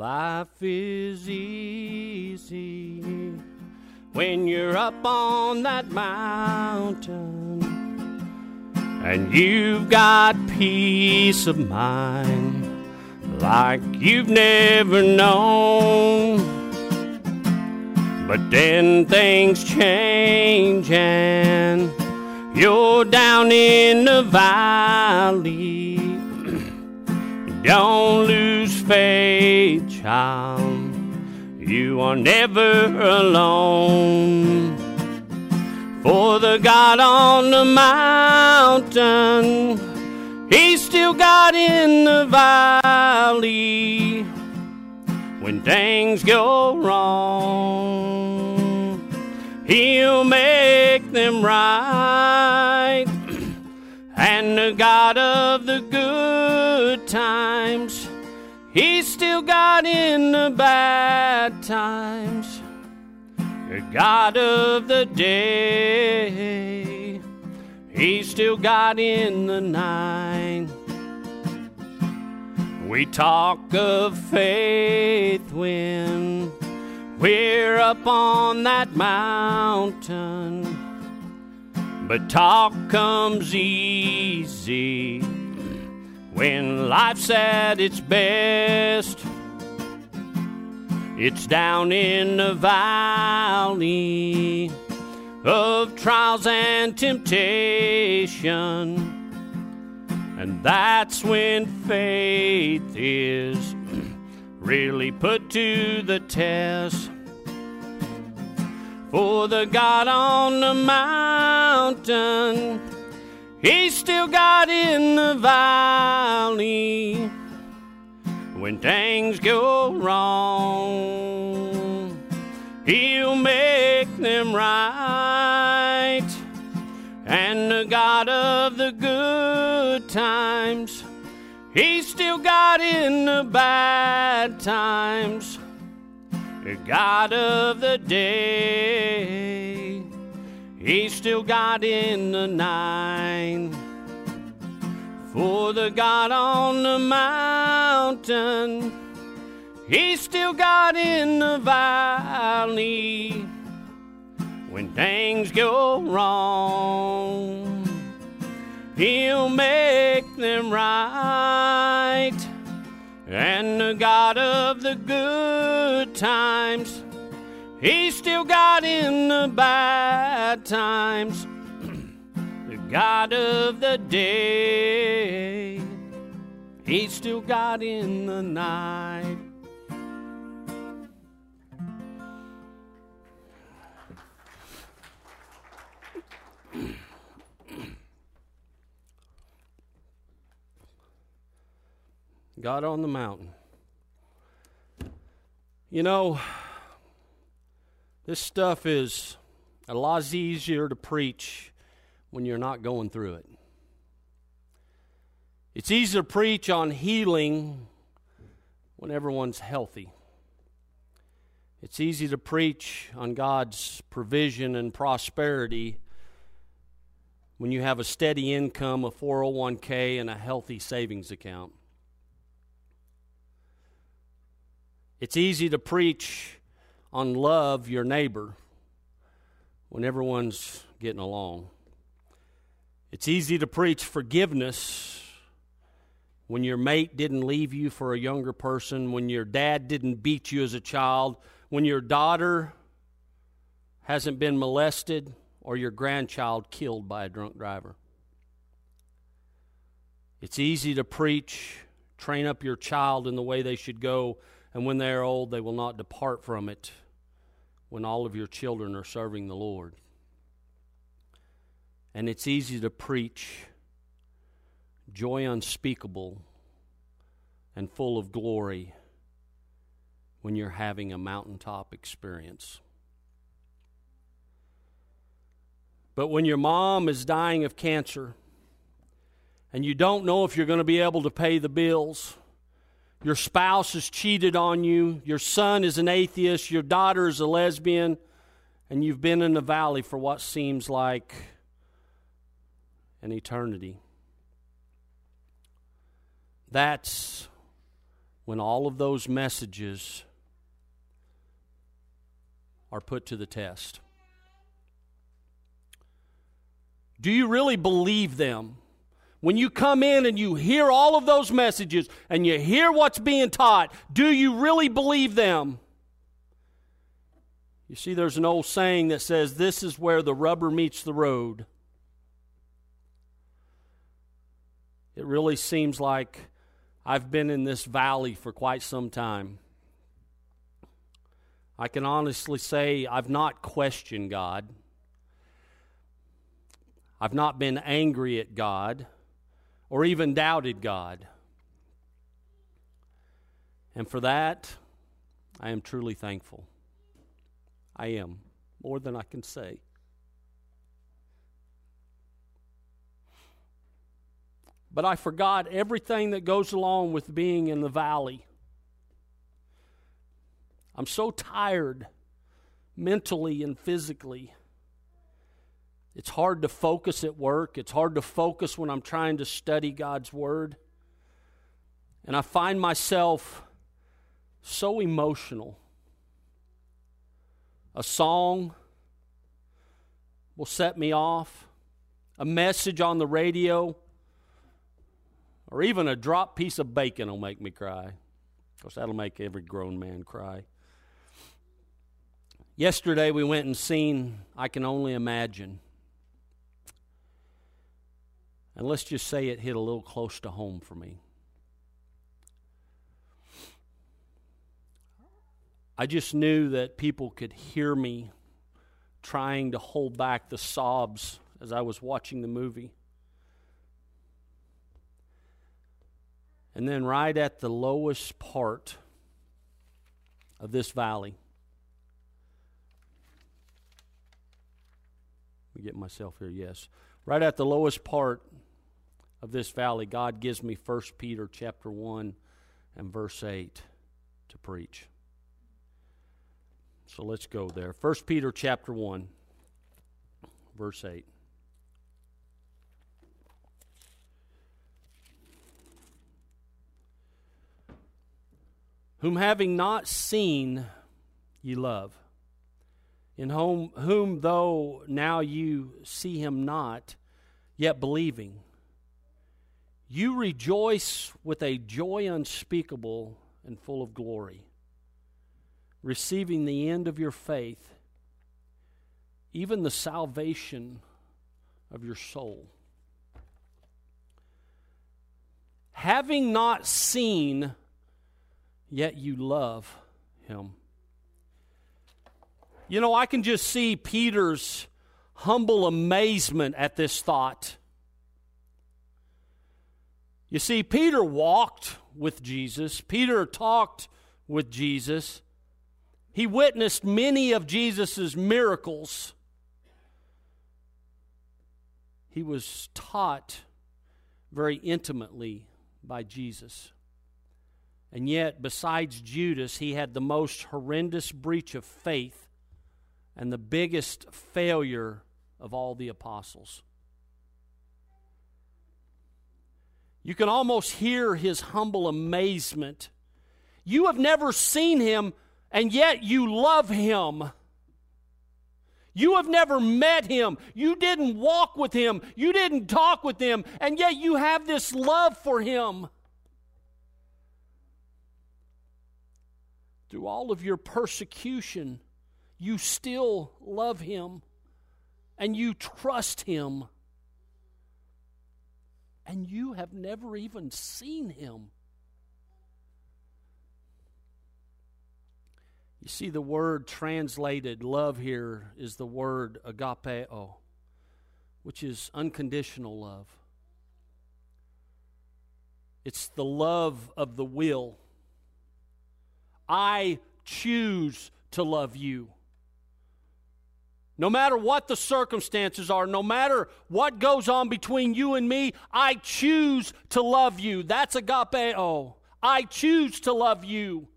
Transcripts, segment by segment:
Life is easy when you're up on that mountain and you've got peace of mind like you've never known. But then things change and you're down in the valley. Don't lose faith, child. You are never alone. For the God on the mountain, He's still God in the valley. When things go wrong, He'll make them right. And the God of the good times, He's still God in the bad times. The God of the day, He's still God in the night. We talk of faith when we're up on that mountain. But talk comes easy when life's at its best. It's down in the valley of trials and temptation. And that's when faith is really put to the test. For the God on the mountain, He's still got in the valley. When things go wrong, He'll make them right. And the God of the good times, He's still got in the bad times the God of the day. He's still God in the night. For the God on the mountain, He's still God in the valley. When things go wrong, He'll make them right. And the God of the good times, He's still God in the bad times. the God of the day, He's still God in the night. God on the mountain. You know, this stuff is a lot easier to preach when you're not going through it. It's easy to preach on healing when everyone's healthy. It's easy to preach on God's provision and prosperity when you have a steady income, a 401k, and a healthy savings account. It's easy to preach on love your neighbor when everyone's getting along. It's easy to preach forgiveness when your mate didn't leave you for a younger person, when your dad didn't beat you as a child, when your daughter hasn't been molested, or your grandchild killed by a drunk driver. It's easy to preach, train up your child in the way they should go and when they are old, they will not depart from it when all of your children are serving the Lord. And it's easy to preach joy unspeakable and full of glory when you're having a mountaintop experience. But when your mom is dying of cancer and you don't know if you're going to be able to pay the bills, your spouse has cheated on you, your son is an atheist, your daughter is a lesbian, and you've been in the valley for what seems like an eternity. That's when all of those messages are put to the test? Do you really believe them? When you come in and you hear all of those messages and you hear what's being taught, do you really believe them? You see, there's an old saying that says, This is where the rubber meets the road. It really seems like I've been in this valley for quite some time. I can honestly say I've not questioned God. I've not been angry at God or even doubted God. And for that, I am truly thankful. I am, more than I can say. But I forgot everything that goes along with being in the valley. I'm so tired mentally and physically. It's hard to focus at work. It's hard to focus when I'm trying to study God's Word. And I find myself so emotional. A song will set me off, a message on the radio or even a drop piece of bacon will make me cry. Of course, that'll make every grown man cry. Yesterday we went and seen I Can Only Imagine. And let's just say it hit a little close to home for me. I just knew that people could hear me trying to hold back the sobs as I was watching the movie. And then, right at the lowest part of this valley, let me get myself here, yes. Right at the lowest part of this valley, God gives me 1 Peter chapter 1 and verse 8 to preach. So let's go there. 1 Peter chapter 1, verse 8. whom having not seen ye love, in whom, whom though now you see him not, yet believing, you rejoice with a joy unspeakable and full of glory, receiving the end of your faith, even the salvation of your soul. Having not seen, yet you love him. You know, I can just see Peter's humble amazement at this thought. You see, Peter walked with Jesus, Peter talked with Jesus, he witnessed many of Jesus' miracles. He was taught very intimately by Jesus. And yet, besides Judas, he had the most horrendous breach of faith and the biggest failure of all the apostles. You can almost hear his humble amazement. You have never seen him, and yet you love him. You have never met him. You didn't walk with him. You didn't talk with him, and yet you have this love for him. through all of your persecution, you still love Him and you trust Him. And you have never even seen Him. You see, the word translated love here is the word agapeo, which is unconditional love. It's the love of the will. I choose to love you. No matter what the circumstances are, no matter what goes on between you and me, I choose to love you. That's agapeo. Oh, I choose to love you.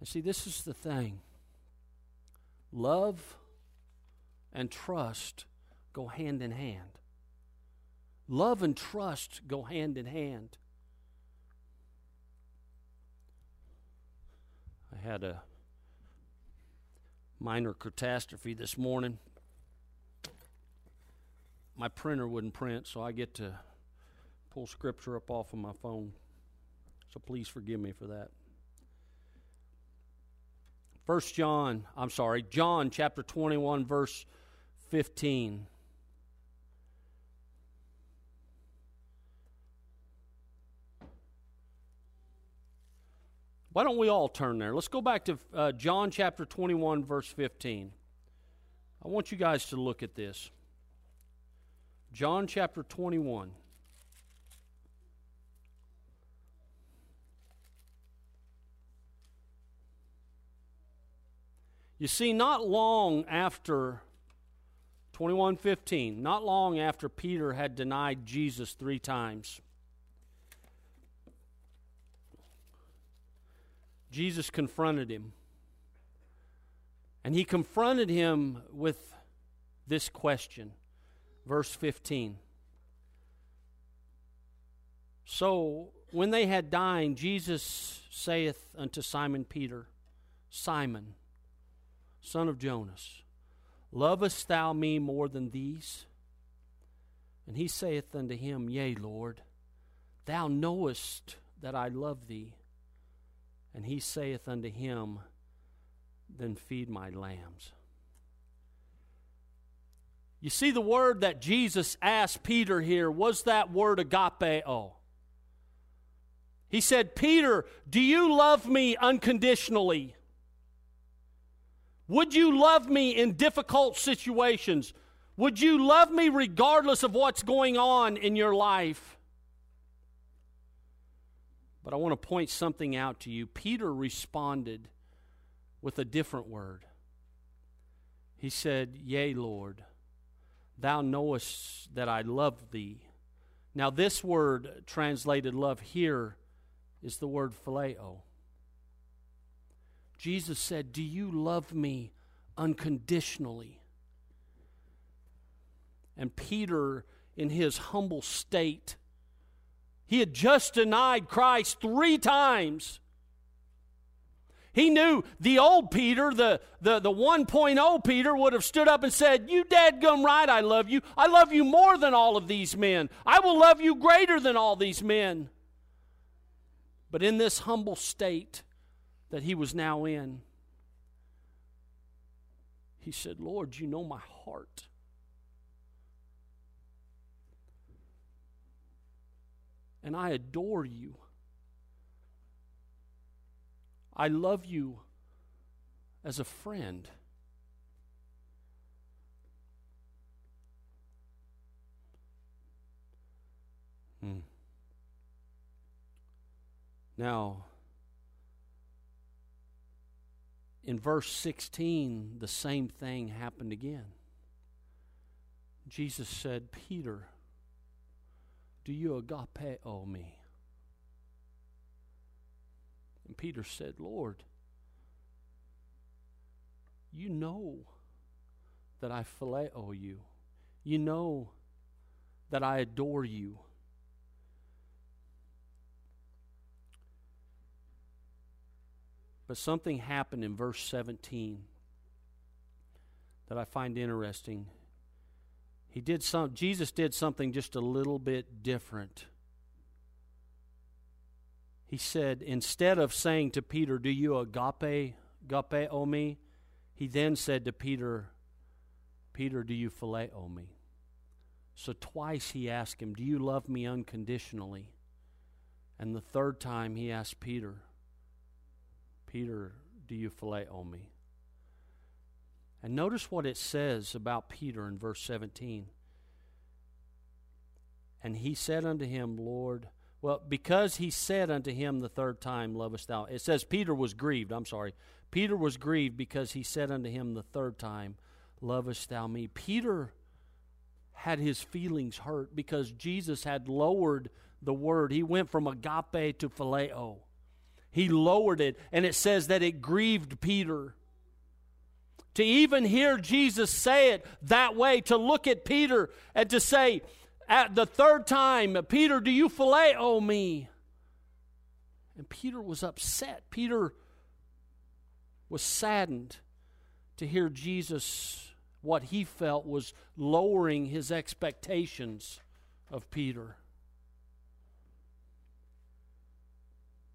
And see, this is the thing love and trust go hand in hand. Love and trust go hand in hand. Had a minor catastrophe this morning. My printer wouldn't print, so I get to pull scripture up off of my phone. So please forgive me for that. First John, I'm sorry, John chapter 21 verse 15. Why don't we all turn there? Let's go back to uh, John chapter 21, verse 15. I want you guys to look at this. John chapter 21. You see, not long after 2115, not long after Peter had denied Jesus three times, Jesus confronted him. And he confronted him with this question. Verse 15. So when they had dined, Jesus saith unto Simon Peter, Simon, son of Jonas, lovest thou me more than these? And he saith unto him, Yea, Lord, thou knowest that I love thee. And he saith unto him, Then feed my lambs. You see, the word that Jesus asked Peter here was that word agapeo. He said, Peter, do you love me unconditionally? Would you love me in difficult situations? Would you love me regardless of what's going on in your life? But I want to point something out to you. Peter responded with a different word. He said, Yea, Lord, thou knowest that I love thee. Now, this word translated love here is the word phileo. Jesus said, Do you love me unconditionally? And Peter, in his humble state, he had just denied Christ three times. He knew the old Peter, the, the, the 1.0 Peter, would have stood up and said, You dadgum right, I love you. I love you more than all of these men. I will love you greater than all these men. But in this humble state that he was now in, he said, Lord, you know my heart. And I adore you. I love you as a friend. Hmm. Now, in verse 16, the same thing happened again. Jesus said, Peter, do you agape agapeo me? And Peter said, Lord, you know that I phileo you. You know that I adore you. But something happened in verse 17 that I find interesting. He did some Jesus did something just a little bit different. He said, instead of saying to Peter, Do you agape, agapeo me? He then said to Peter, Peter, do you phileo me? So twice he asked him, Do you love me unconditionally? And the third time he asked Peter, Peter, do you phileo me? And notice what it says about Peter in verse 17. And he said unto him, Lord, well, because he said unto him the third time, Lovest thou? It says Peter was grieved. I'm sorry. Peter was grieved because he said unto him the third time, Lovest thou me? Peter had his feelings hurt because Jesus had lowered the word. He went from agape to phileo. He lowered it, and it says that it grieved Peter. To even hear Jesus say it that way, to look at Peter and to say, at the third time, Peter, do you phileo me? And Peter was upset. Peter was saddened to hear Jesus, what he felt was lowering his expectations of Peter.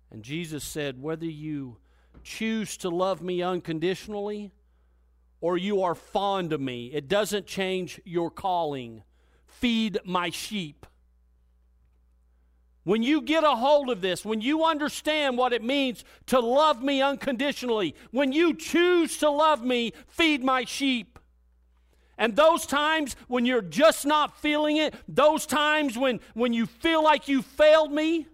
And Jesus said, Whether you choose to love me unconditionally or you are fond of me, it doesn't change your calling. Feed my sheep. When you get a hold of this, when you understand what it means to love me unconditionally, when you choose to love me, feed my sheep. And those times when you're just not feeling it, those times when, when you feel like you failed me,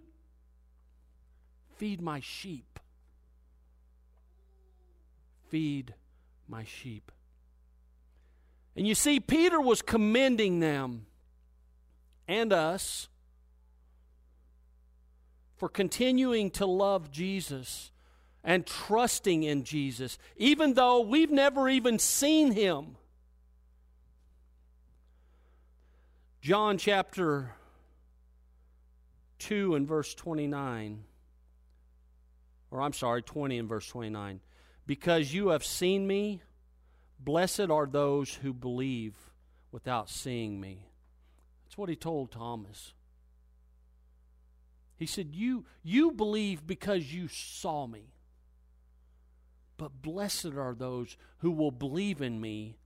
feed my sheep. Feed my sheep. And you see, Peter was commending them and us for continuing to love Jesus and trusting in Jesus, even though we've never even seen him. John chapter 2 and verse 29, or I'm sorry, 20 and verse 29. Because you have seen me, blessed are those who believe without seeing me. That's what he told Thomas. He said, You, you believe because you saw me. But blessed are those who will believe in me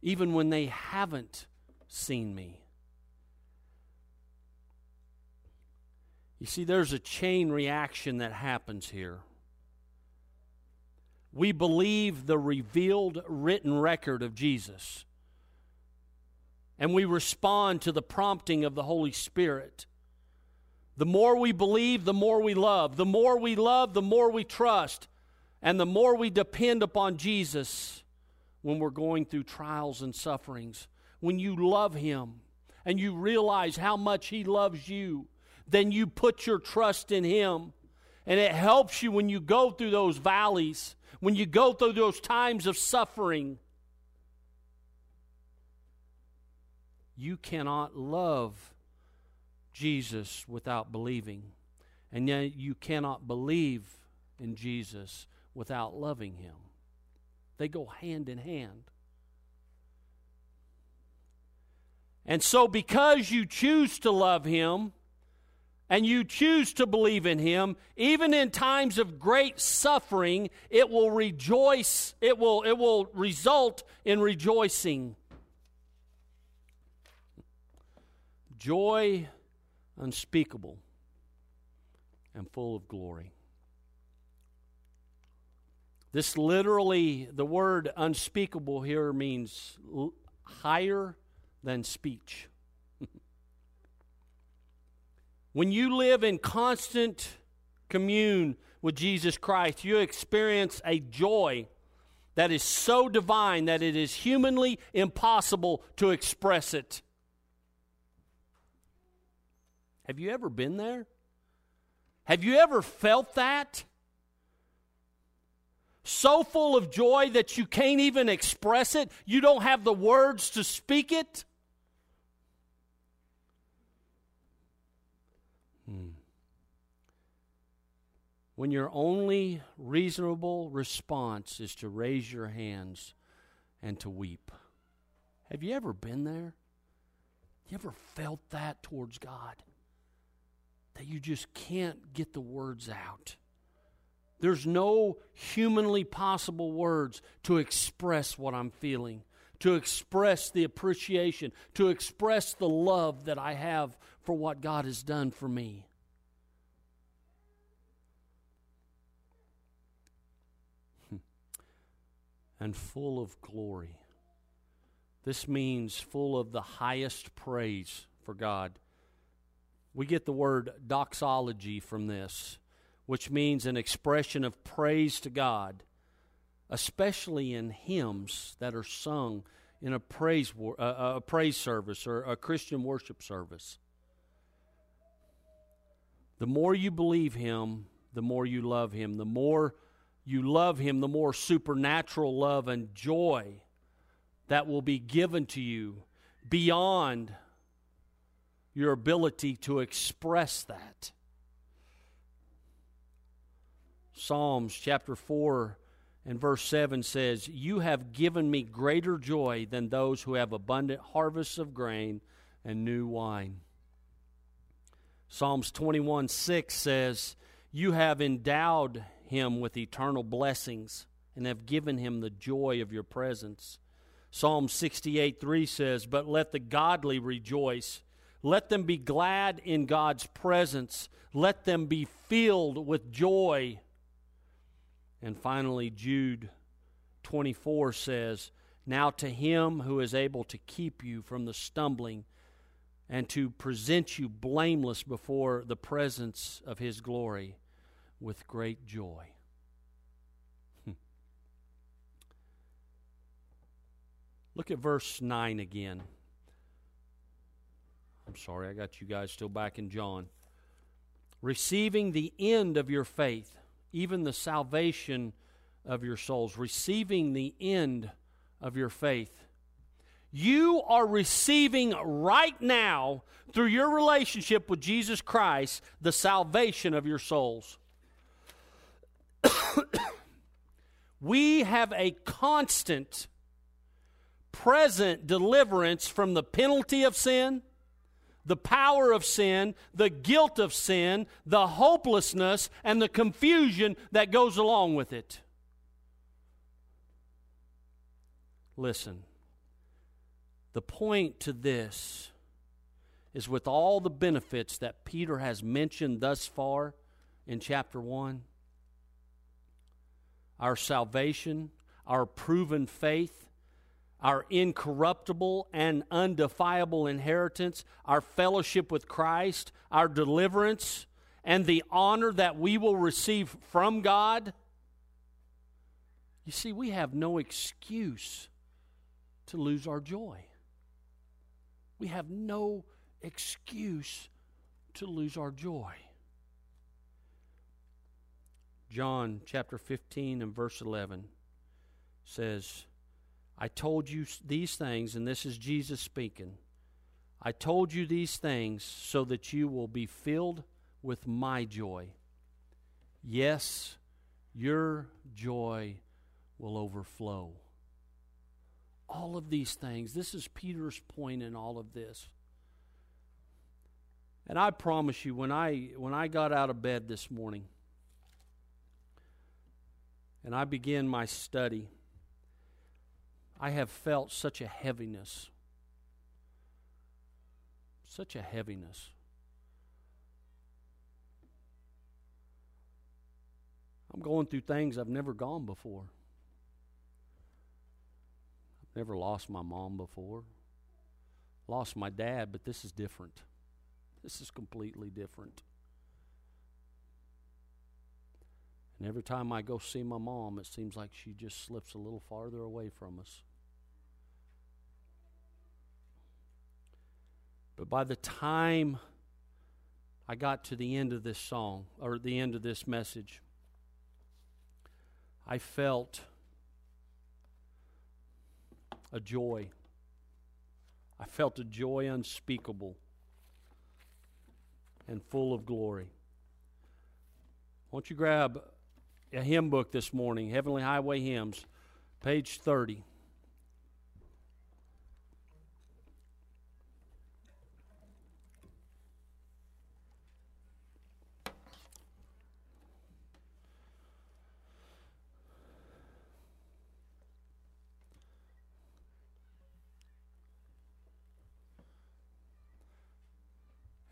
even when they haven't seen me. You see, there's a chain reaction that happens here. We believe the revealed written record of Jesus, and we respond to the prompting of the Holy Spirit. The more we believe, the more we love. The more we love, the more we trust. And the more we depend upon Jesus when we're going through trials and sufferings. When you love Him and you realize how much He loves you, then you put your trust in Him. And it helps you when you go through those valleys, when you go through those times of suffering. You cannot love Jesus without believing. And yet you cannot believe in Jesus without loving him. They go hand in hand. And so, because you choose to love him and you choose to believe in him, even in times of great suffering, it will rejoice, it will, it will result in rejoicing. Joy unspeakable and full of glory. This literally, the word unspeakable here means higher than speech. When you live in constant commune with Jesus Christ, you experience a joy that is so divine that it is humanly impossible to express it. Have you ever been there? Have you ever felt that? So full of joy that you can't even express it, you don't have the words to speak it? When your only reasonable response is to raise your hands and to weep. Have you ever been there? You ever felt that towards God? that you just can't get the words out. There's no humanly possible words to express what I'm feeling, to express the appreciation, to express the love that I have for what God has done for me. And full of glory. This means full of the highest praise for God. We get the word doxology from this, which means an expression of praise to God, especially in hymns that are sung in a praise, uh, a praise service or a Christian worship service. The more you believe Him, the more you love Him. The more you love Him, the more supernatural love and joy that will be given to you beyond your ability to express that. Psalms chapter 4 and verse 7 says, You have given me greater joy than those who have abundant harvests of grain and new wine. Psalms 21 6 says, You have endowed him with eternal blessings and have given him the joy of your presence. Psalm 68 3 says, But let the godly rejoice. Let them be glad in God's presence. Let them be filled with joy. And finally, Jude 24 says, Now to him who is able to keep you from the stumbling and to present you blameless before the presence of his glory with great joy. Hmm. Look at verse 9 again. I'm sorry, I got you guys still back in John. Receiving the end of your faith, even the salvation of your souls, receiving the end of your faith. You are receiving right now, through your relationship with Jesus Christ, the salvation of your souls. we have a constant present deliverance from the penalty of sin, the power of sin, the guilt of sin, the hopelessness, and the confusion that goes along with it. Listen, the point to this is with all the benefits that Peter has mentioned thus far in chapter 1 our salvation, our proven faith, our incorruptible and undefiable inheritance, our fellowship with Christ, our deliverance, and the honor that we will receive from God. You see, we have no excuse to lose our joy. We have no excuse to lose our joy. John chapter 15 and verse 11 says, I told you these things, and this is Jesus speaking. I told you these things so that you will be filled with my joy. Yes, your joy will overflow. All of these things. This is Peter's point in all of this. And I promise you, when I when I got out of bed this morning and I begin my study, I have felt such a heaviness. Such a heaviness. I'm going through things I've never gone before. I've never lost my mom before. Lost my dad, but this is different. This is completely different. And every time I go see my mom, it seems like she just slips a little farther away from us. But by the time I got to the end of this song, or the end of this message, I felt a joy. I felt a joy unspeakable and full of glory. Won't you grab a hymn book this morning, Heavenly Highway Hymns, page 30.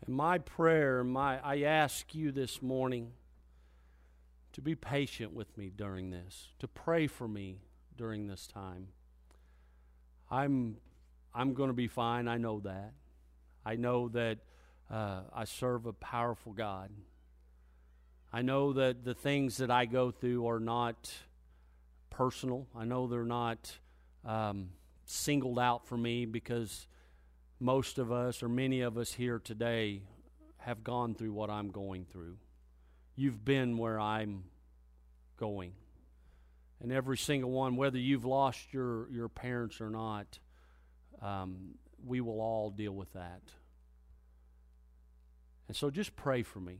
And my prayer, my I ask you this morning to be patient with me during this, to pray for me during this time. I'm I'm going to be fine. I know that. I know that uh, I serve a powerful God. I know that the things that I go through are not personal. I know they're not um, singled out for me because most of us, or many of us here today, have gone through what I'm going through. You've been where I'm going. And every single one, whether you've lost your, your parents or not, um, we will all deal with that. And so just pray for me.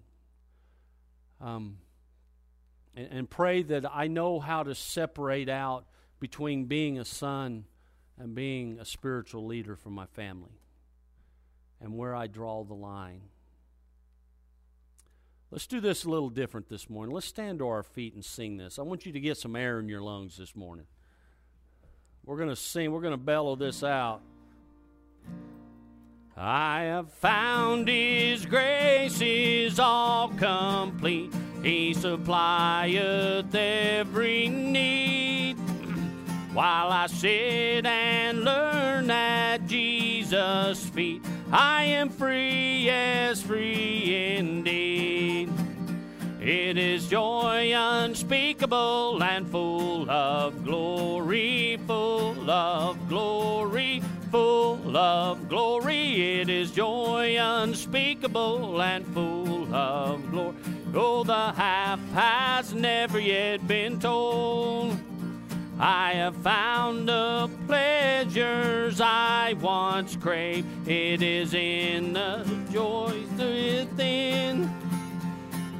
Um, and, and pray that I know how to separate out between being a son and being a spiritual leader for my family and where I draw the line. Let's do this a little different this morning. Let's stand to our feet and sing this. I want you to get some air in your lungs this morning. We're going to sing, we're going to bellow this out. I have found His grace is all complete. He supplieth every need. While I sit and learn at Jesus' feet, I am free, yes, free indeed. It is joy unspeakable and full of glory, full of glory, full of glory. It is joy unspeakable and full of glory. Oh, the half has never yet been told. I have found the pleasures I once craved. It is in the joys within.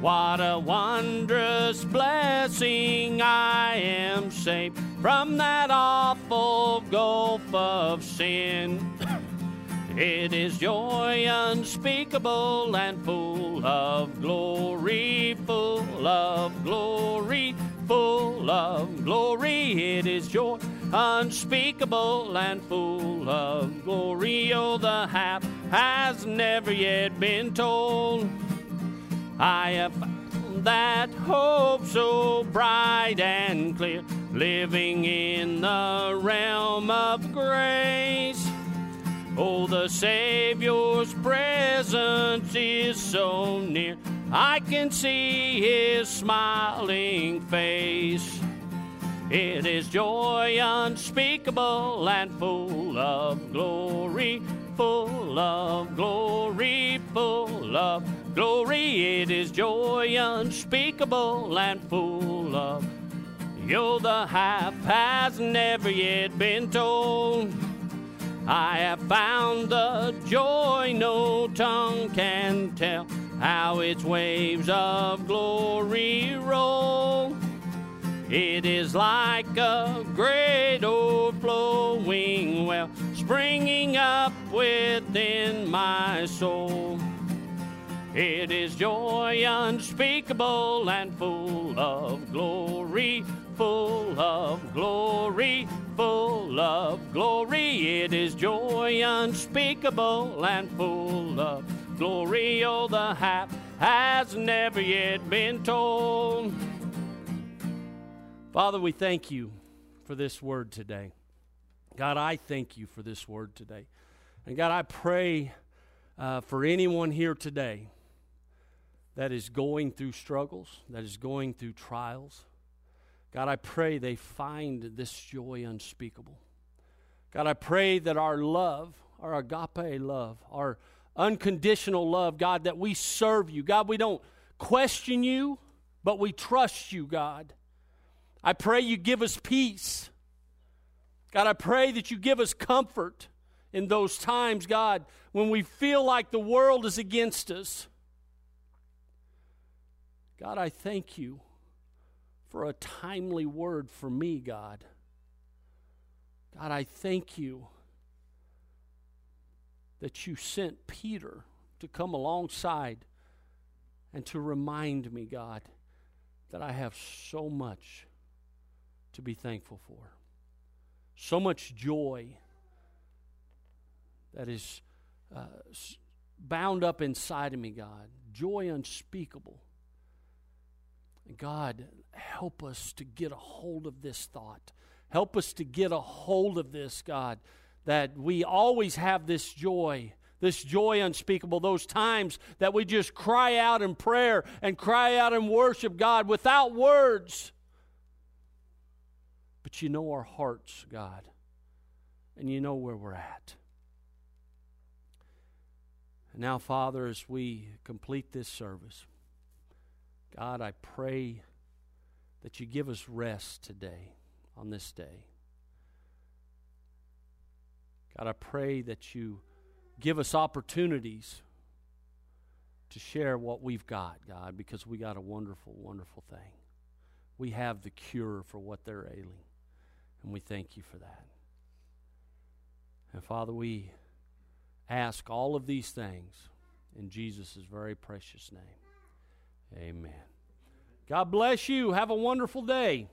What a wondrous blessing I am saved from that awful gulf of sin. It is joy unspeakable and full of glory, full of glory full of glory. It is joy unspeakable and full of glory. Oh, the half has never yet been told. I have found that hope so bright and clear, living in the realm of grace. Oh, the Savior's presence is so near. I can see his smiling face. It is joy unspeakable and full of glory, full of glory, full of glory. It is joy unspeakable and full of. Yo, the half has never yet been told. I have found the joy no tongue can tell how its waves of glory roll. It is like a great overflowing well springing up within my soul. It is joy unspeakable and full of glory, full of glory, full of glory. It is joy unspeakable and full of glory oh, the half has never yet been told. Father, we thank you for this word today. God, I thank you for this word today. And God, I pray uh, for anyone here today that is going through struggles, that is going through trials. God, I pray they find this joy unspeakable. God, I pray that our love, our agape love, our unconditional love, God, that we serve you. God, we don't question you, but we trust you, God. I pray you give us peace. God, I pray that you give us comfort in those times, God, when we feel like the world is against us. God, I thank you for a timely word for me, God. God, I thank you that you sent Peter to come alongside and to remind me, God, that I have so much to be thankful for. So much joy that is uh, bound up inside of me, God. Joy unspeakable. God, help us to get a hold of this thought. Help us to get a hold of this, God, that we always have this joy, this joy unspeakable, those times that we just cry out in prayer and cry out and worship God without words. But you know our hearts, God, and you know where we're at. And now, Father, as we complete this service, God, I pray that you give us rest today on this day. God, I pray that you give us opportunities to share what we've got, God, because we got a wonderful, wonderful thing. We have the cure for what they're ailing, and we thank you for that. And Father, we ask all of these things in Jesus' very precious name. Amen. God bless you. Have a wonderful day.